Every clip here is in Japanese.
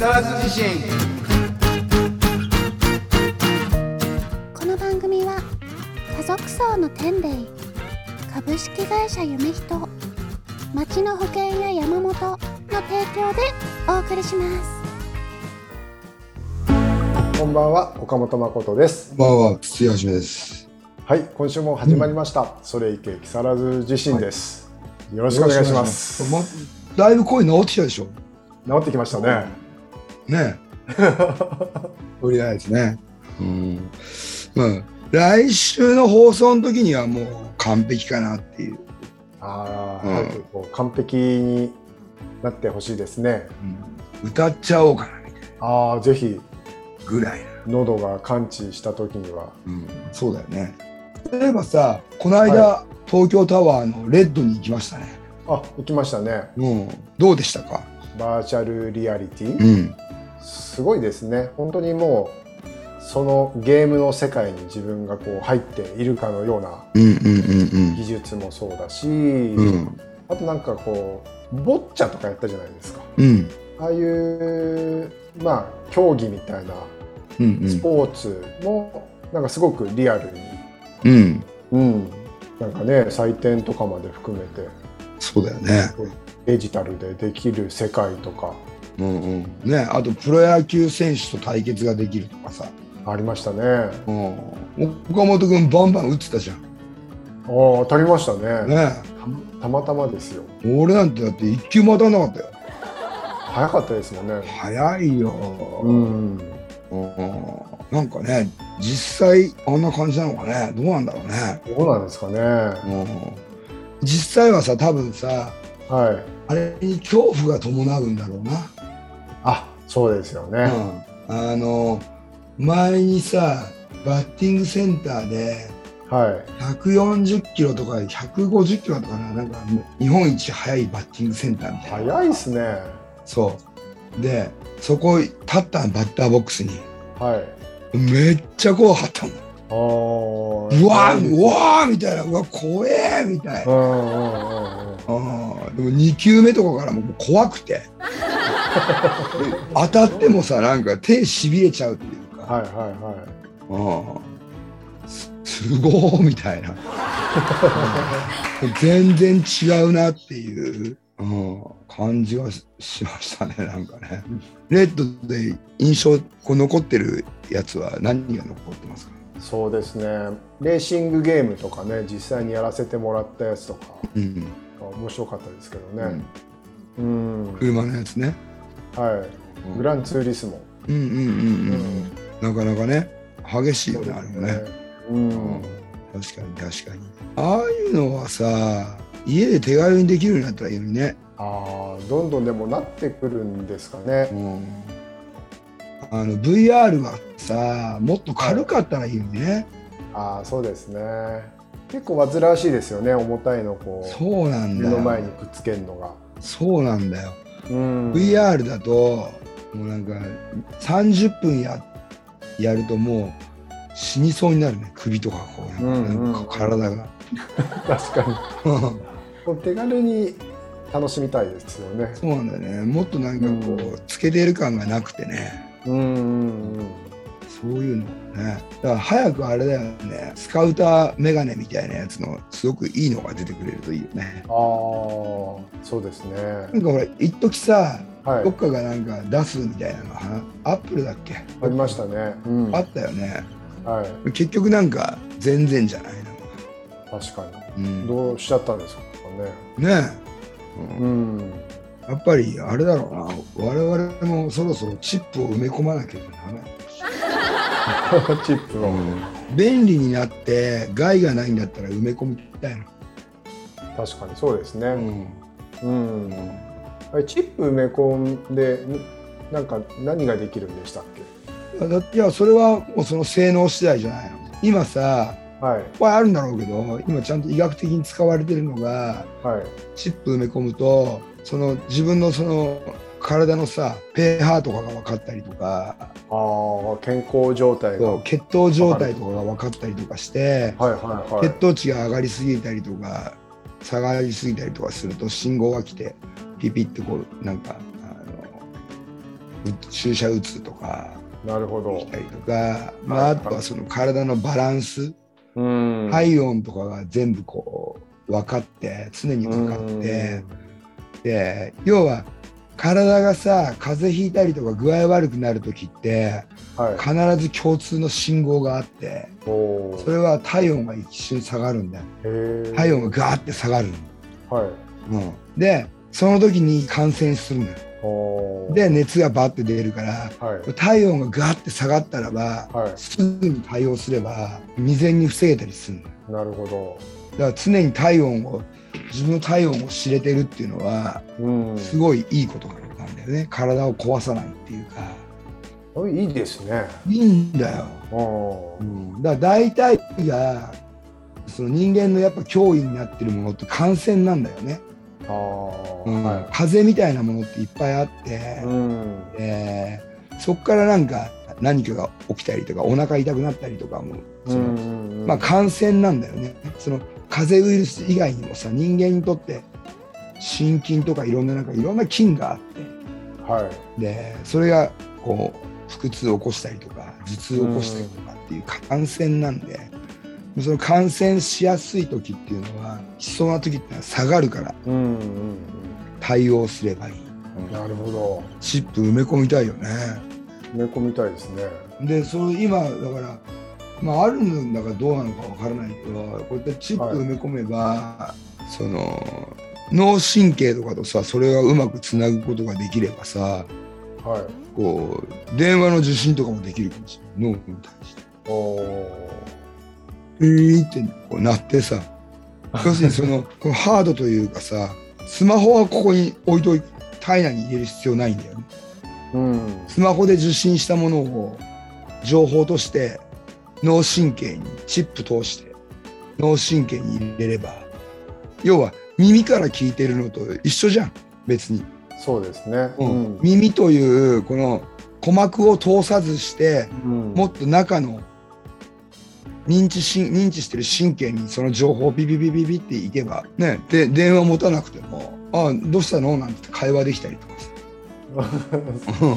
更津地震。この番組は家族層の天霊株式会社夢人町の保険や山本の提供でお送りします。こんばんは岡本誠です。こんばんは土屋はじめです。はい今週も始まりました、それいけ木更津地震です、よろしくお願いします。まだいぶ声治ってきたでしょ。治ってきましたねね。とりあえずね。うん。まあ来週の放送の時にはもう完璧かなっていう、ああ、うん。早く完璧になってほしいですね。うん。歌っちゃおうかなみたいああぜひ。なぐらいな、喉が完治した時には。うん、そうだよね。例えばさこの間、東京タワーのレッドに行きましたね。あ行きましたね。うん。どうでしたか？バーチャルリアリティ、うんすごいですね。本当にもうそのゲームの世界に自分がこう入っているかのような技術もそうだし、あとなんかこうボッチャとかやったじゃないですか。うん。ああいうまあ競技みたいなスポーツもなんかすごくリアルに、うん。うん、なんかね採点とかまで含めて。そうだよね。デジタルでできる世界とかうんうん。ねあとプロ野球選手と対決ができるとかさ、ありましたね。うん、岡本君バンバン打ってたじゃん。ああ当たりましたね。ね。たまたまですよ。俺なんてだって一球も当たんなかったよ。早かったですもんね。早いよ、うん。うん。なんかね実際あんな感じなのかね。どうなんだろうね、どうなんですかね。うん、実際はさ多分さはい。あれに恐怖が伴うんだろうな、あそうですよね、うん、あの前にさバッティングセンターではい。140キロとか150キロとかななんか日本一速いバッティングセンターみたいな。早いっすね。そう。でそこ立ったバッターボックスにはい。めっちゃ怖かったもんうわうわーみたいな。うわ怖えみたいな、でも2球目とかからもう怖くて 当たってもさなんか手しびれちゃうっていうか、はいはいはい。うんすすごーみたいな。全然違うなっていう、うん、感じがししましたねなんかね。レッドで印象こう残ってるやつは何が残ってますか？そうですね。レーシングゲームとかね実際にやらせてもらったやつとか。うん、面白かったですけどうん。ねうん、車のやつねはい。グランツーリスモ。うんうんうんうん、なかなかね激しいよねあれもね。うん。確かに確かに。ああいうのはさ家で手軽にできるようになったらいいのにね、ああどんどんでもなってくるんですかね。あの VR はさもっと軽かったらいいよね、ああそうですね。結構煩わしいですよね重たいのこう。そうなんだ目の前によくっつけるのが、そうなんだよ、うん、VR だともうなんか30分ややるともう死にそうになるね。首とかこううんうんなんか体が、確かに。こう手軽に楽しみたいですよね。そうなんだよね。もっとなんかこう、うんつけてる感がなくてね。うんうんうんそういうの。ね。だから早くあれだよね。スカウターメガネみたいなやつのすごくいいのが出てくれるといいよね。ああそうですね。なんかほら一時さはい。どっかがなんか出すみたいなのはアップルだっけ？ありましたね、うん、あったよね。はい。結局なんか全然じゃない確かの、うん。にどうしちゃったんですかね。ね。え、うん。やっぱりあれだろうな。我々もそろそろチップを埋め込まなきゃいけない チップを、便利になって害がないんだったら埋め込みたいな、確かにそうですね。うん。うん、あれチップ埋め込んでんなんか何ができるんでしたっけ？いやだいやそれはもうその性能次第じゃないの。今さはい。これあるんだろうけど今ちゃんと医学的に使われてるのがはい。チップ埋め込むとその自分のその体のさ pH とかが分かったりとか。ああ健康状態が。血糖状態とかが分かったりとかしてはいはいはい。血糖値が上がりすぎたりとか下がりすぎたりとかすると信号が来てピピってこうなんかあの注射打つとか。なるほど。したりとか、まあ、あとはその体のバランス、うん。体温とかが全部こう分かって常に分かって、で要は体がさ風邪ひいたりとか具合悪くなる時ってはい。必ず共通の信号があってそれは体温が一瞬下がるんだよ。体温がガーって下がるの、はい。うん、でその時に感染するのよ。おー。で熱がバッて出るからはい。体温がガーって下がったらばはすぐに対応すれば未然に防げたりするのよ。いなるほど。だから常に体温を自分の体温を知れてるっていうのはうん。すごいいいことなんだよね。体を壊さないっていうか。いいですね。いいんだよ、うん、だから大体がその人間のやっぱ脅威になってるものって感染なんだよね、うん。は風邪みたいなものっていっぱいあってい、うん。えーそっからなんか何かが起きたりとかお腹痛くなったりとかもその、うん。まあ感染なんだよね。その風邪ウイルス以外にもさ人間にとって心筋とかいろんななんかいろんな菌があって。はい。でそれがこう腹痛を起こしたりとか頭痛を起こしたりとかっていう感染なんで、その感染しやすい時っていうのはしそうな時ってのは下がるから。うんうん対応すればいい、うんなるほど。チップ埋め込みたいよね。埋め込みたいですね。でその今だからまああるんだかどうなのかわからないけどこうやってチップ埋め込めば、その脳神経とかとさそれがうまくつなぐことができればさはい。こう電話の受信とかもできるかもしれない。脳に対して。おー。えーってこうなってさ。要するにその ハードというかさスマホはここに置いといて体内に入れる必要ないんだよね。うん。スマホで受信したものを情報として脳神経にチップ通して脳神経に入れれば要は耳から聞いてるのと一緒じゃん。別に、そうですね。うん。耳というこの鼓膜を通さずしてうん。もっと中の認知し認知してる神経にその情報をビビビビビっていけばね。で電話持たなくても「あどうしたの?」なんて会話できたりとかさ、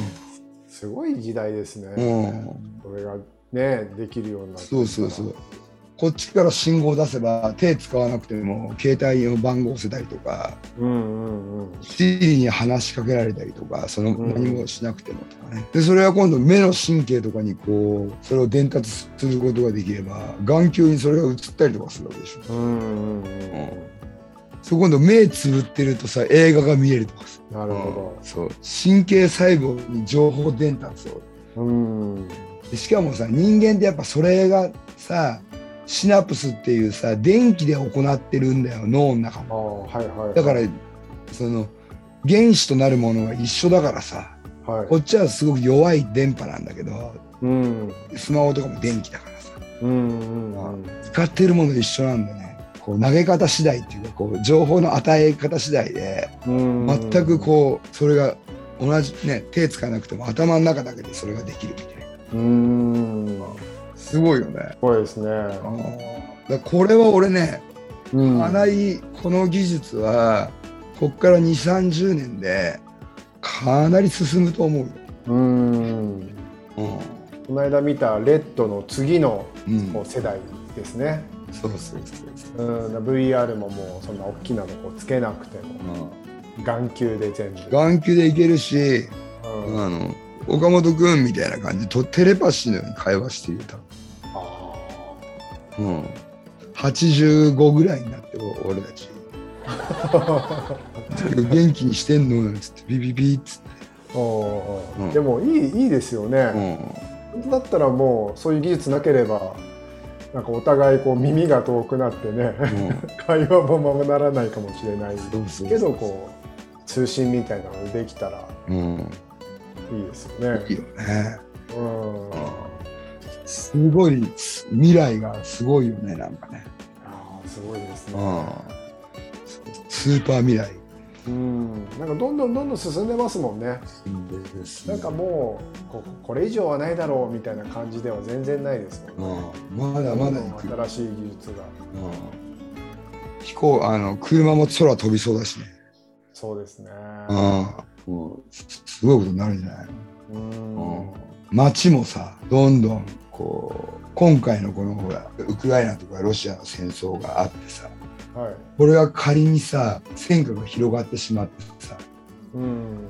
すごい時代ですね、うん。それがねできるようになってそうそうそう。こっちから信号を出せば手使わなくても携帯の番号を押せたりとかうんうんうん。に話しかけられたりとかそのうん。何もしなくてもとかね。でそれは今度目の神経とかにこうそれを伝達することができれば眼球にそれが移ったりとかするわけでしょ。うんうんうん。そう今度目つぶってるとさ映画が見えるとかさ。なるほそう。神経細胞に情報伝達を。どうん。でしかもさ人間ってやっぱそれがさシナプスっていうさ電気で行ってるんだよ脳の中はいはいだからその原子となるものが一緒だからさはい。こっちはすごく弱い電波なんだけどうん。スマホとかも電気だからさ。うんうんうん。使ってるもの一緒なんでね。こう投げ方次第っていうかこう情報の与え方次第でうん。全くこうそれが同じね手つかなくても頭の中だけでそれができるみたいなうん。すごいよね。すごいですね。だこれは俺ねうん。かなりこの技術はこっから2 3 0年でかなり進むと思うよ。うん。この間見たレッドの次の世代ですね、そうそうそうそう。うん、VR ももうそんな大きなのこうつけなくても。眼球で全部、眼球でいけるし、うん。あの岡本君みたいな感じ。でとテレパシーのように会話していた、あうん、85ぐらいになって俺たち。元気にしてんのなんつって。ビビビッつって、ーおー。うん。でもいいいいですよね、うん。本当だったらもうそういう技術なければなんかお互いこう耳が遠くなってね 会話もままならないかもしれない。けどこう通信みたいなのできたらうん、いいですよね。いいよね。うんすごい未来がすごいよねなんかね、あーすごいですね。うん、スーパー未来うん、なんかどんどんどんどん進んでますもんね。なんかもうここれ以上はないだろうみたいな感じでは全然ないですもんね。うん、まだまだ新しい技術が。うん、飛行あの車も空飛びそうだしね、そうですね。うん、もうすすごいことになるんじゃない。のうん。街もさどんどんこう今回のこのほらウクライナとかロシアの戦争があってさはい。これが仮にさ戦火が広がってしまってさうん。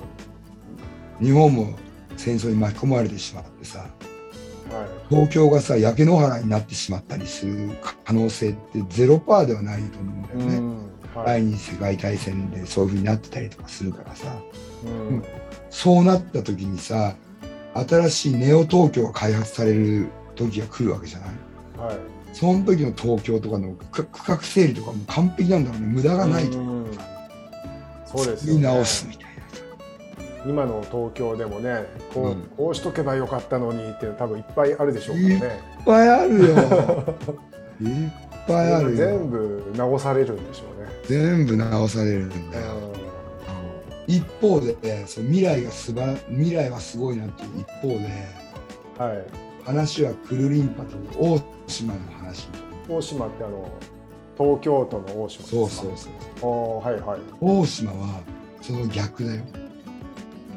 日本も戦争に巻き込まれてしまってさはい。東京がさ焼け野原になってしまったりする可能性ってゼロパーではないと思うんだよね。第二次世界大戦でそういう風になってたりとかするからさ。うん。そうなった時にさ新しいネオ東京が開発される時が来るわけじゃない？はい。その時の東京とかの区区画整理とかも完璧なんだろうね。無駄がないとうん。そうですね。直すみたいなさ。今の東京でもねこう,、うん。こうしとけばよかったのにっていうの多分いっぱいあるでしょうからね。いっぱいあるよ。いっぱいあるよ。全部直されるんでしょうね全部直されるんだよ。一方でその未来がすば未来はすごいなっていう一方でうんはい。話はクルリンパと大島の話大島ってあの東京都の大島ですか？そうそうそう。おはいはい。大島はその逆だよ。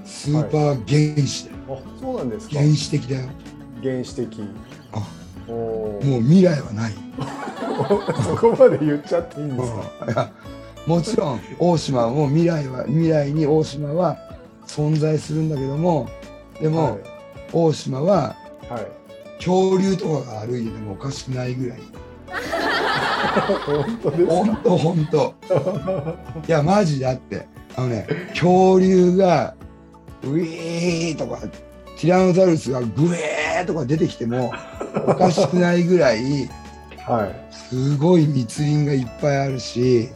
スーパー原子だよ、あそうなんですか？原始的だよ。原始的。あおー。もう未来はない、そこまで言っちゃっていいんですか、いやもちろん大島も未来は未来に大島は存在するんだけどもでも、はい。大島ははい。恐竜とかが歩いててもおかしくないぐらい。本当ですか？ほんとほんといやマジだってあのね恐竜がウィーとかティラノザウルスがグエーとか出てきてもおかしくないぐらいはい。すごい密林がいっぱいあるし、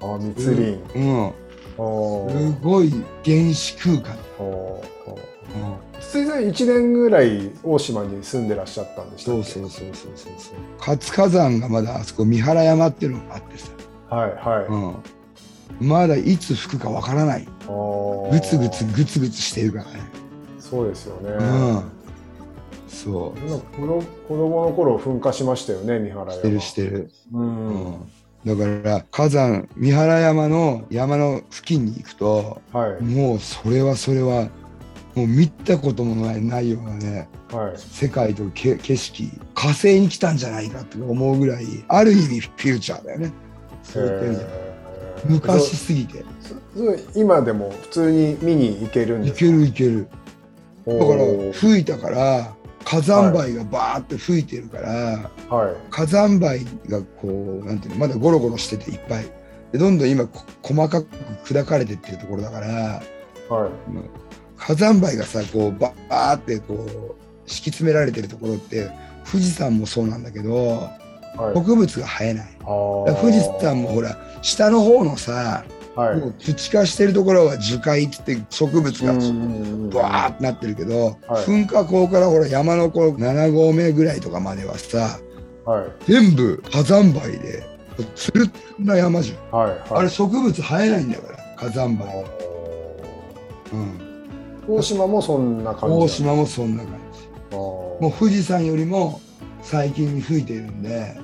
あ密林、うん、おすーごい原始空間、筒井さん。1年ぐらい大島に住んでらっしゃったんでしたっけ？そうそうそうそうそう。そう活火山がまだあそこ三原山っていうのがあってさ、はいはい、うん、まだいつ吹くかわからない。おー。グツグツグツグツしてるからね。そうですよね、うんそう。今子供子供の頃噴火しましたよね三原山。してるしてる、ううん。ん、だから火山三原山の山の付近に行くとはい。もうそれはそれはもう見たこともないないようなねはい。世界とけ景色。火星に来たんじゃないかって思うぐらいある意味フューチャーだよね。そういった意味でえー。昔すぎて。今でも普通に見に行けるんですいけるいける。だだから吹いたから火山灰がバーって吹いてるから、はい。火山灰がこうなんていうのまだゴロゴロしてていっぱい。でどんどん今こ細かく砕かれてってるところだからはい。火山灰がさこうバーってこう敷き詰められてるところって富士山もそうなんだけどはい。植物が生えない。富士山もほら下の方のさはい。もう土化してるところは樹海って言って植物がうんバーってなってるけど、はい。噴火口からほら山のこう7合目ぐらいとかまではさはい。全部火山灰でつるっな山じゃん、はいはい。あれ植物生えないんだから火山灰、おうん、ー大島もそんな感じ大島もそんな感じ。ももう富士山よりも最近に吹いてるんで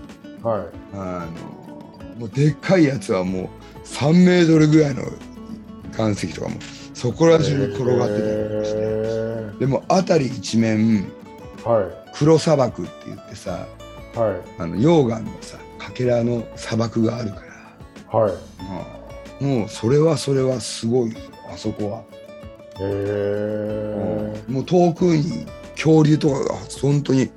はい。あのもうでっかいやつはもう3メートルぐらいの岩石とかもそこら中に転がってたりとかして、へでも辺り一面ーはい。黒砂漠って言ってさはい。あの溶岩のさかけらの砂漠があるから、はい。うんもうそれはそれはすごいよあそこは、へえもう遠くに恐竜とかが本当に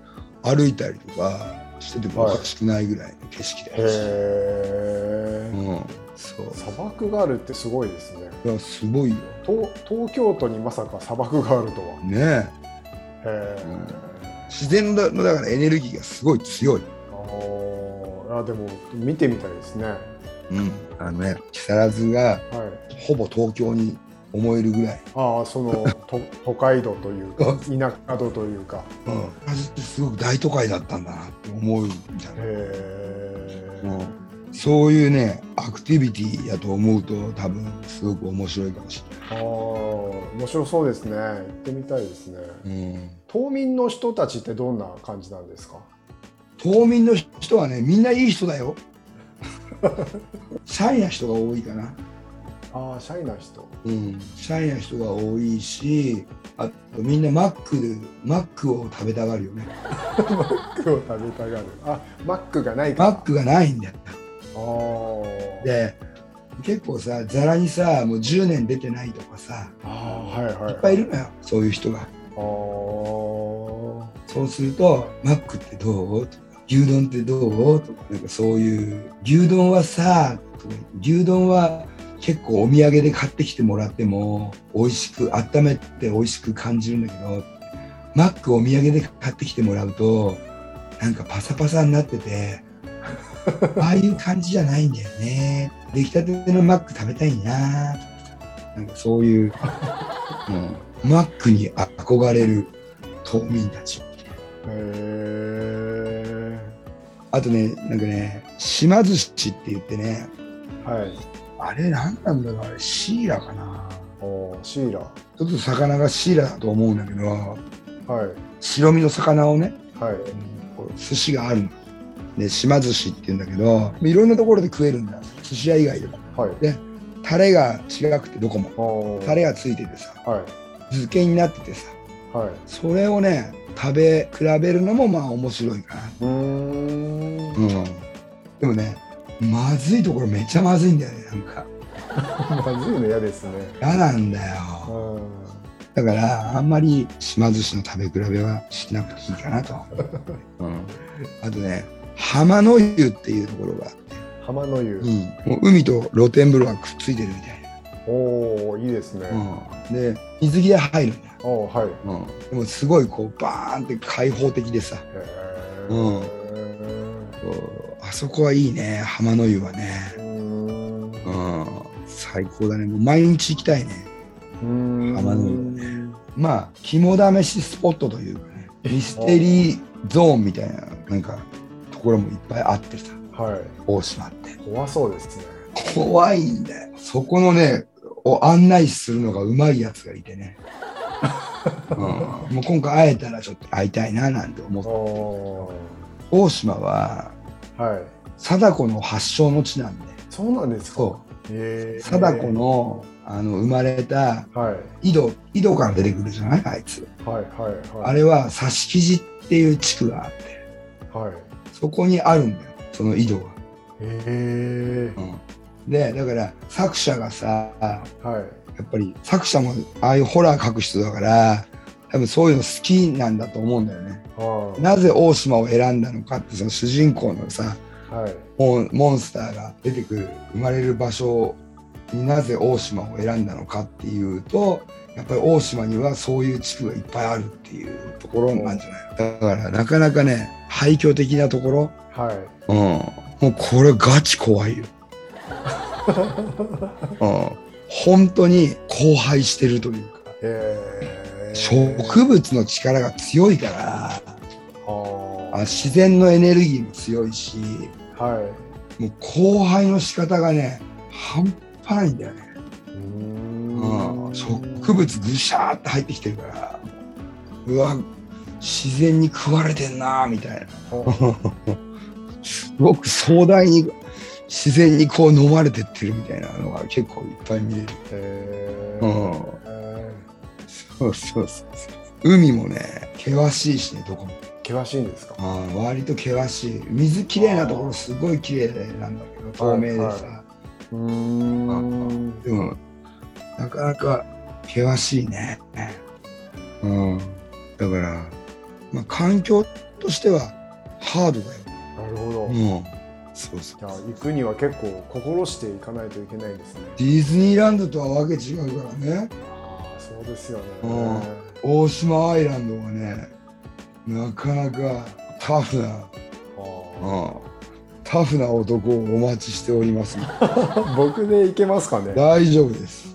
歩いたりとかしててもおかしくないぐらいの景色だよ、へえうん、そう。砂漠があるってすごいですね。いやすごいよ。東東京都にまさか砂漠があるとは。ねへええ自然のだからエネルギーがすごい強い、あー。あでも見てみたいですね。はうん、あのね木更津がい。ほぼ東京に思えるぐらい、ああその と都会度というか田舎度というか。うん、木更津ってすごく大都会だったんだなって思うんじゃない？へえそういうねアクティビティやと思うと多分すごく面白いかもしああ面白そうですね。行ってみたいですね。れない、うん、島民の人たちってどんな感じなんですか？島民の人はねみんないい人だよ。シャイな人が多いかな。ああシャイな人。うん、シャイな人が多いしあとみんなマックマックを食べたがるよね。マックを食べたがる。あマックがないから。マックがないんだよで結構さざらにさもう10年出てないとかさあーはいはいいっぱいいるのよそういう人がそうすると「マックってどう?」とか「牛丼ってどう?」とかなんかそういう「牛丼はさ」とか「牛丼は結構お土産で買ってきてもらっても美味しく温めて美味しく感じるんだけどマックお土産で買ってきてもらうとなんかパサパサになってて ああいう感じじゃないんだよね。出来たてのマック食べたいな。なんかそういう、うん、マックに憧れる島民たち。へえあとねなんかね島寿司って言ってねはい。あれなんなんだろうあれシーラかな。おーシーラちょっと魚がシーラだと思うんだけどはい。白身の魚をねはい。寿司があるので島寿司って言うんだけどいろんなところで食えるんだ。寿司屋以外でも。はい。タレが違くてどこも。タレがついててさ。はい。漬けになっててさ。はい。それをね食べ比べるのもまあ面白いかな。うーん。うん。でもねまずいところめっちゃまずいんだよねなんか。まずいの嫌ですね。嫌なんだよ。うん。だからあんまり島寿司の食べ比べはしなくていいかなと、うん、あとね浜の湯っていうところがあって、浜の湯、もう海と露天風呂がくっついてるみたいおおいいですね、な、うん、で水着で入るんだよ、おーはい。うん、でもすごいこうバーンって開放的でさ。へうん。ーこう。あそこはいいね浜の湯はね、うーん。うん、最高だね。もう毎日行きたいね。うーん。浜の湯まあ肝試しスポットというかね。ミステリーゾーンみたいななんかところもいっぱいあってさ。はい。大島って。怖そうですね。怖いんだよ。そこのねを案内するのがうまいやつがいてね、うん、もう今回会えたらちょっと会いたいななんて思って。お大島はーはい。貞子の発祥の地なんでそうなんですか？貞子のあの生まれたはい。井戸井戸から出てくるじゃない？あいつ。はいはいはい。あれは挿し木地っていう地区があって。はいそこにあるんだよその井戸が。へえでだから作者がさやはい。っぱり作者もああいうホラー描く人だから多分そういうの好きなんだと思うんだよね。はなぜ大島を選んだのかってその主人公のさいはい。モンモンスターが出てくる生まれる場所になぜ大島を選んだのかっていうとやっぱり大島にはそういう地区がいっぱいあるっていうところなんじゃない。だからなかなかね廃墟的なところ。はい。うん、もうこれガチ怖いよ。うん、本当に荒廃してるというか。植物の力が強いから。はあ自然のエネルギーも強いし。あはい。もう荒廃の仕方がね半端ないんだよね。うん。ん植物ぐしゃーって入ってきてるからうわ自然に食われてんなーみたいな。すごく壮大に自然にこう飲まれてってるみたいなのが結構いっぱい見れる。へうんえそうそうそうそう。海もね、険しいしね、どこも。険しいんですか？あー割と険しい。水きれいなところすごい綺麗なんだけど、透明でさ。はうーんでも、なかなか険しいね。うん。だから、まあ、環境としてはハードだよ。なるほどうん。そうそう。じゃあ行くには結構心していかないといけないですねディズニーランドとはわけ違うからね。ああそうですよねうん大島アイランドはね、なかなかタフな、あうん、タフな男をお待ちしております。ー 僕で行けますかね大丈夫です。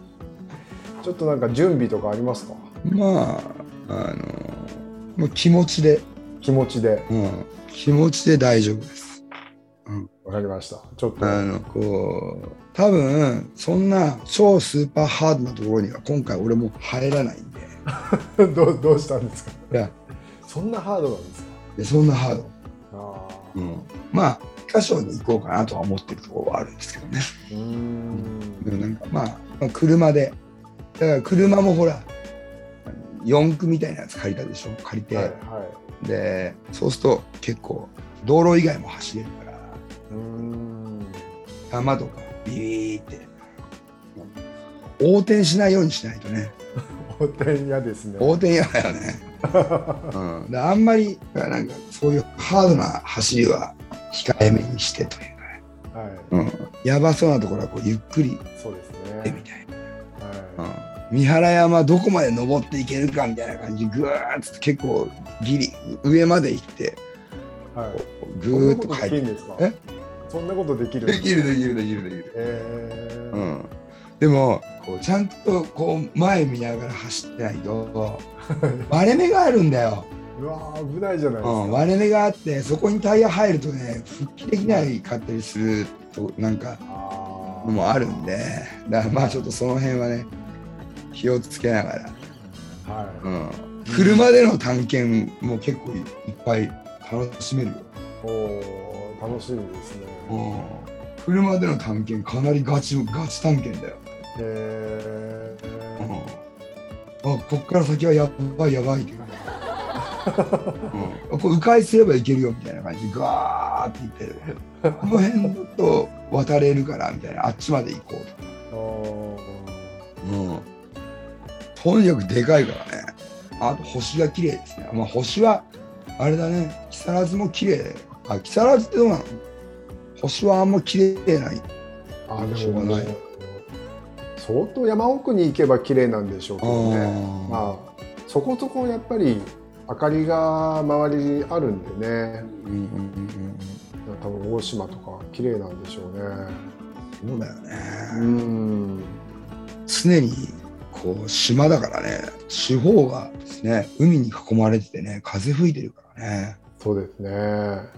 ちょっとなんか準備とかありますか？まあ、あの、もう気持ちで、気持ちで。うん、気持ちで大丈夫です。わかりました。ちょっと。あの、こう、多分、そんな超スーパーハードなところには今回俺も入らないんで、どうどうしたんですか？いや、そんなハードなんですか？でそんなハード。ああうん、まあ、一箇所に行こうかなとは思ってるところはあるんですけどね。うーん。でもなんかまあまあ、車でだから車もほら四駆みたいなやつ借りたでしょ？借りて、はいはでそうすると結構道路以外も走れるから山とかビビーって。横転しないようにしないとね。横転嫌ですね。横転嫌だよね、うん、であんまりなんかそういうハードな走りは控えめにしてというかね、はい。うん、やばそうなところはこうゆっくりそうですみねたいな、はうん、三原山どこまで登っていけるかみたいな感じでぐーっと結構ギリ上まで行っていはい。ぐーっと帰って。できるんですか？え？そんなことできるできるできるできるできる、えー。うん、でもこう。ちゃんとこう前見ながら走ってないと割れ目があるんだよ、うわー危ないじゃないですか、うん、割れ目があってそこにタイヤ入るとね復帰できないかったりするとなんかあのもあるんで。だからまあちょっとその辺はね気をつけながら、ーはうん、車での探検も結構いっぱい楽しめるよ、いおー楽しみですね。うん、車での探検かなりガチガチ探検だよ、えうん、あこっから先はやばいやばいって。感じ、うん、こう迂回すればいけるよみたいな感じでガーって言ってる。この辺だと渡れるからみたいな。あっちまで行こうと。かうんとにかくでかいからね。あと星が綺麗ですね。まあ星は、あれだね、木更津も綺麗。あ、木更津ってどうなの？星はあんま綺麗ない。あしょうがないでも相当山奥に行けば綺麗なんでしょうけどねあまあそこそこやっぱり明かりが周りにあるんでねうんうんうん多分大島とか綺麗なんでしょうねうん。そうだようね。ん常に、こう、島だからね、四方がですね、海に囲まれててね、風吹いてるからね。そうですね。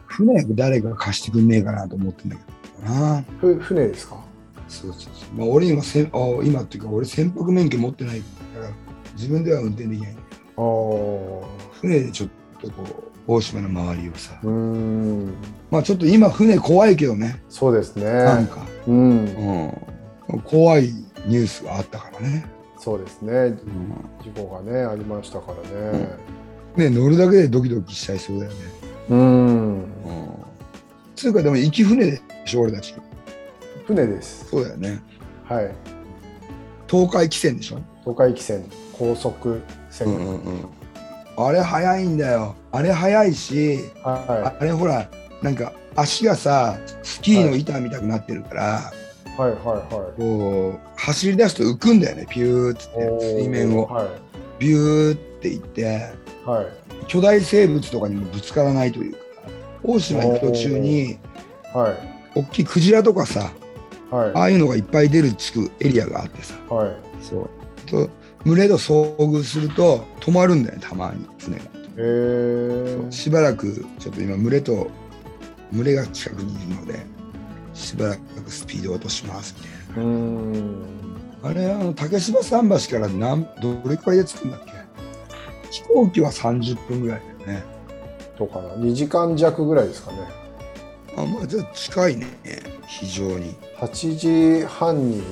船誰か貸してくんねえかなと思ってんだけどな。ふ船ですか？そうそうそう。まあ、俺今せんあ、今っていうか、俺船舶免許持ってないから、自分では運転できない。んだけああど、船でちょっとこう、大島の周りをさ、うん。まあちょっと今船怖いけどね、そうですね。なんか、うん。うん、怖いニュースがあったからね。そうですねうん、事故がねありましたからねね、乗るだけでドキドキしちゃいそうだよね。うんうん。つうかでも行き船でしょ、俺たち。船ですそうだよね。はい東海汽船でしょ？東海汽船高速船、うんうんうん。あれ早いんだよ。あれ早いし、はあれほら、なんか足がさ、スキーの板みたくなってるから、いはいはいはこう、走り出すと浮くんだよね、ピューっつっいて、水面を。はい。ビューっていって、はい。巨大生物とかにもぶつからないというか、大島行く途中に、はい。大きいクジラとかさ、はい。ああいうのがいっぱい出る地区、エリアがあってさ、はい。そう。と群れと遭遇すると止まるんだよね、たまに、船が。えー、しばらく、ちょっと今、群れと、群れが近くにいるので、しばらくスピードを落としますみたいな。あれ、あの、竹芝桟橋から何どれくらいで着くんだっけ？飛行機は30分ぐらいだよね。とかな2時間弱ぐらいですかねあ、まあ、じゃあ近いね、非常に。8時半に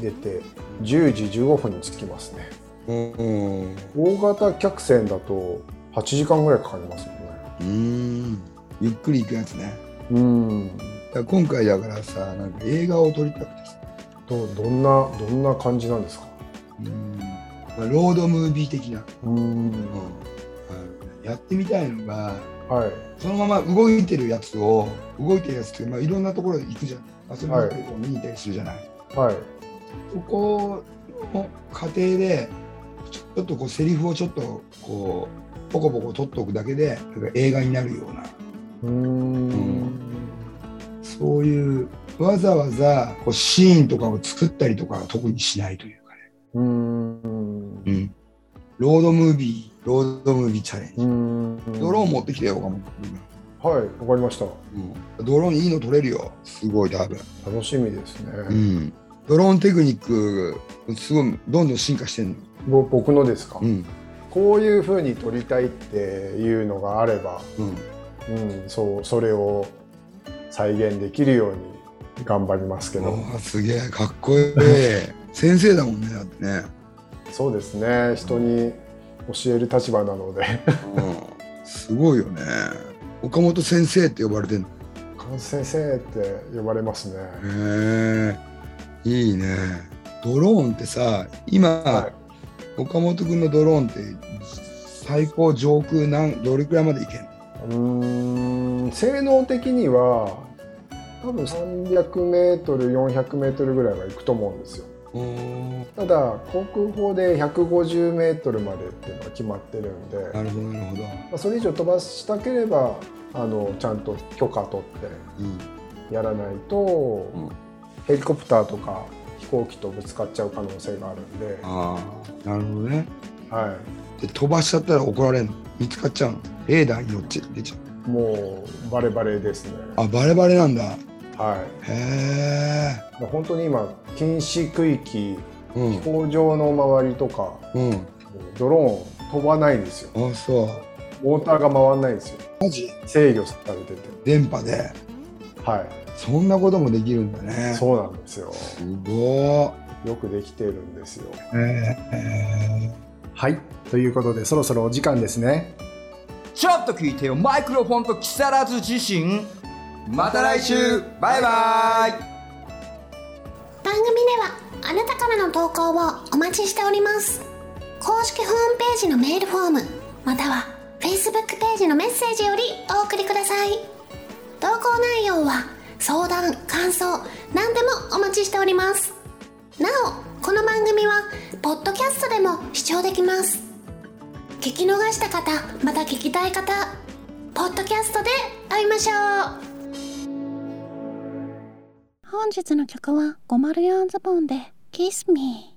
出て10時15分に着きますねうん。大型客船だと8時間ぐらいかかりますもんねうん。ゆっくり行くやつね。うんだ今回だからさ、なんか映画を撮りたくてさ、どどんなどんな感じなんですか？うん。まあ、ロードムービー的な、うん。やってみたいのが、はい。そのまま動いてるやつを、動いてるやつって、まあ、いろんなところに行くじゃん。遊びに行ったり見に行ったりするじゃない？はい。そこの過程で、ちょっとこうセリフをちょっとこう、ポコポコ取っておくだけで、なんか映画になるような、うーんそういう、わざわざこうシーンとかを作ったりとかは特にしないというかね。うーんうん。ロードムービー、ロードムービーチャレンジ。うーんドローン持ってきてよ、岡本君。はいわかりましたうん、ドローンいいの撮れるよ。すごい、多分。楽しみですね、うん。ドローンテクニック、すごい、どんどん進化してんの。ぼ僕のですか、うん。こういうふうに撮りたいっていうのがあれば、うん。うん、そうそれを再現できるように頑張りますけど、すげえ、かっこいい。先生だもんねだってね、そうですね。人に教える立場なので。うん、すごいよね。岡本先生って呼ばれてんの？岡本先生って呼ばれますね、へえいいね。ドローンってさ今、はい。岡本君のドローンって最高上空なんどれくらいまでいけんの？うーん性能的には多分 300m400m ぐらいは行くと思うんですよ。ただ航空法で 150m までっていうのが決まってるんで、まなるほどなるほど、あ、それ以上飛ばしたければあのちゃんと許可取ってうん。やらないと、うん。ヘリコプターとか飛行機とぶつかっちゃう可能性があるんで、ああなるほどね。はい、で飛ばしちゃったら怒られるの？見つかっちゃうの？レーダーに乗っち出ちゃう。もうバレバレですね。あバレバレなんだ。はい。へえ。本当に今禁止区域うん。飛行場の周りとかうん。ドローン飛ばないんですよ。あそう。モーターが回んないんですよ。マジ？制御されてて。電波で？はそんなこともできるんだね。いそうなんですよ。すごよくできてるんですよ。いへえはい。ということでそろそろお時間ですね。ちょっと聞いてよマイクロフォンと木更津自身また来週。バイバイ。番組ではあなたからの投稿をお待ちしております。公式ホームページのメールフォームまたは Facebook ページのメッセージよりお送りください。投稿内容は相談感想何でもお待ちしております。なおこの番組はポッドキャストでも視聴できます。聞き逃した方また聞きたい方ポッドキャストで会いましょう。本日の曲は504ズボンで Kiss Me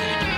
い